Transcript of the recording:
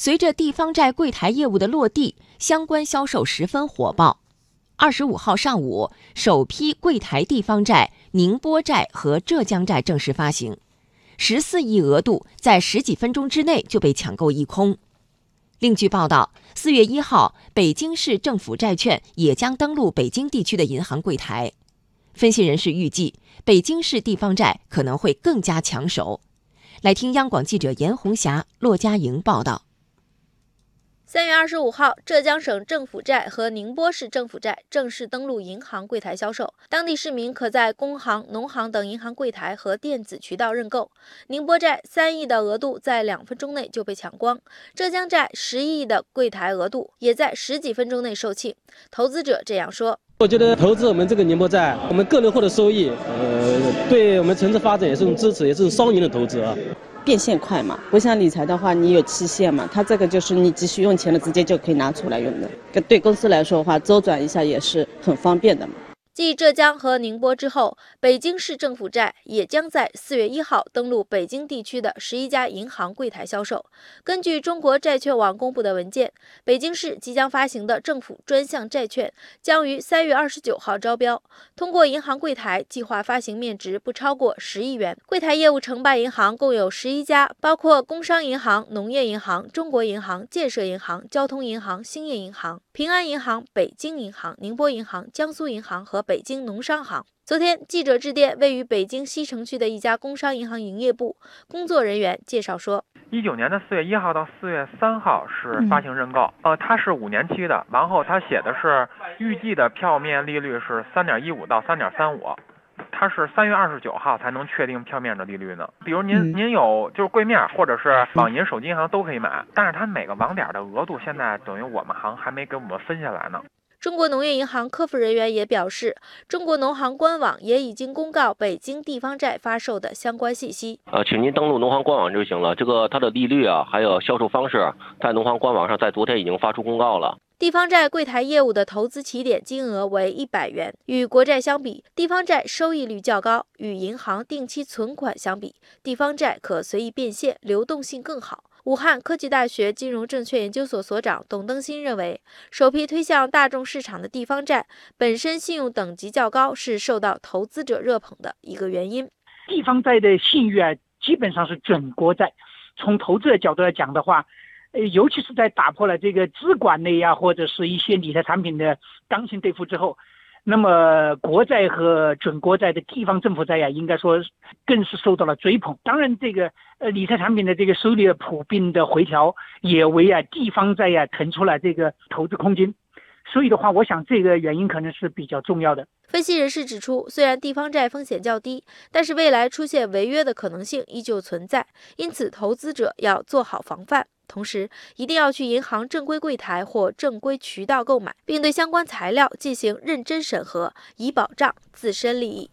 随着地方债柜台业务的落地，相关销售十分火爆。二十五号上午，首批柜台地方债宁波债和浙江债正式发行，十四亿额度在十几分钟之内就被抢购一空。另据报道，四月一号，北京市政府债券也将登陆北京地区的银行柜台。分析人士预计，北京市地方债可能会更加抢手。来听央广记者严红霞、骆家莹报道。三月二十五号，浙江省政府债和宁波市政府债正式登陆银行柜台销售，当地市民可在工行、农行等银行柜台和电子渠道认购。宁波债三亿的额度在两分钟内就被抢光，浙江债十亿的柜台额度也在十几分钟内售罄。投资者这样说：“我觉得投资我们这个宁波债，我们个人获得收益，呃，对我们城市发展也是一种支持，也是一种双赢的投资啊。”变现快嘛，不像理财的话，你有期限嘛，它这个就是你急需用钱了，直接就可以拿出来用的。对公司来说的话，周转一下也是很方便的嘛。继浙江和宁波之后，北京市政府债也将在四月一号登陆北京地区的十一家银行柜台销售。根据中国债券网公布的文件，北京市即将发行的政府专项债券将于三月二十九号招标，通过银行柜台计划发行面值不超过十亿元。柜台业务承办银行共有十一家，包括工商银行、农业银行、中国银行、建设银行、交通银行、兴业银行、平安银行、北京银行、宁波银行、江苏银行和。北京农商行。昨天，记者致电位于北京西城区的一家工商银行营业部工作人员，介绍说，一九年的四月一号到四月三号是发行认购，呃，它是五年期的，然后它写的是预计的票面利率是三点一五到三点三五，它是三月二十九号才能确定票面的利率呢。比如您您有就是柜面或者是网银、手机银行都可以买，但是它每个网点的额度现在等于我们行还没给我们分下来呢。中国农业银行客服人员也表示，中国农行官网也已经公告北京地方债发售的相关信息。呃，请您登录农行官网就行了。这个它的利率啊，还有销售方式，在农行官网上在昨天已经发出公告了。地方债柜台业务的投资起点金额为一百元，与国债相比，地方债收益率较高；与银行定期存款相比，地方债可随意变现，流动性更好。武汉科技大学金融证券研究所所长董登新认为，首批推向大众市场的地方债本身信用等级较高，是受到投资者热捧的一个原因。地方债的信誉啊，基本上是准国债。从投资的角度来讲的话，呃，尤其是在打破了这个资管类呀，或者是一些理财产品的刚性兑付之后。那么国债和准国债的地方政府债呀，应该说更是受到了追捧。当然，这个呃理财产品的这个收益率普遍的回调，也为啊地方债呀腾出了这个投资空间。所以的话，我想这个原因可能是比较重要的。分析人士指出，虽然地方债风险较低，但是未来出现违约的可能性依旧存在，因此投资者要做好防范。同时，一定要去银行正规柜台或正规渠道购买，并对相关材料进行认真审核，以保障自身利益。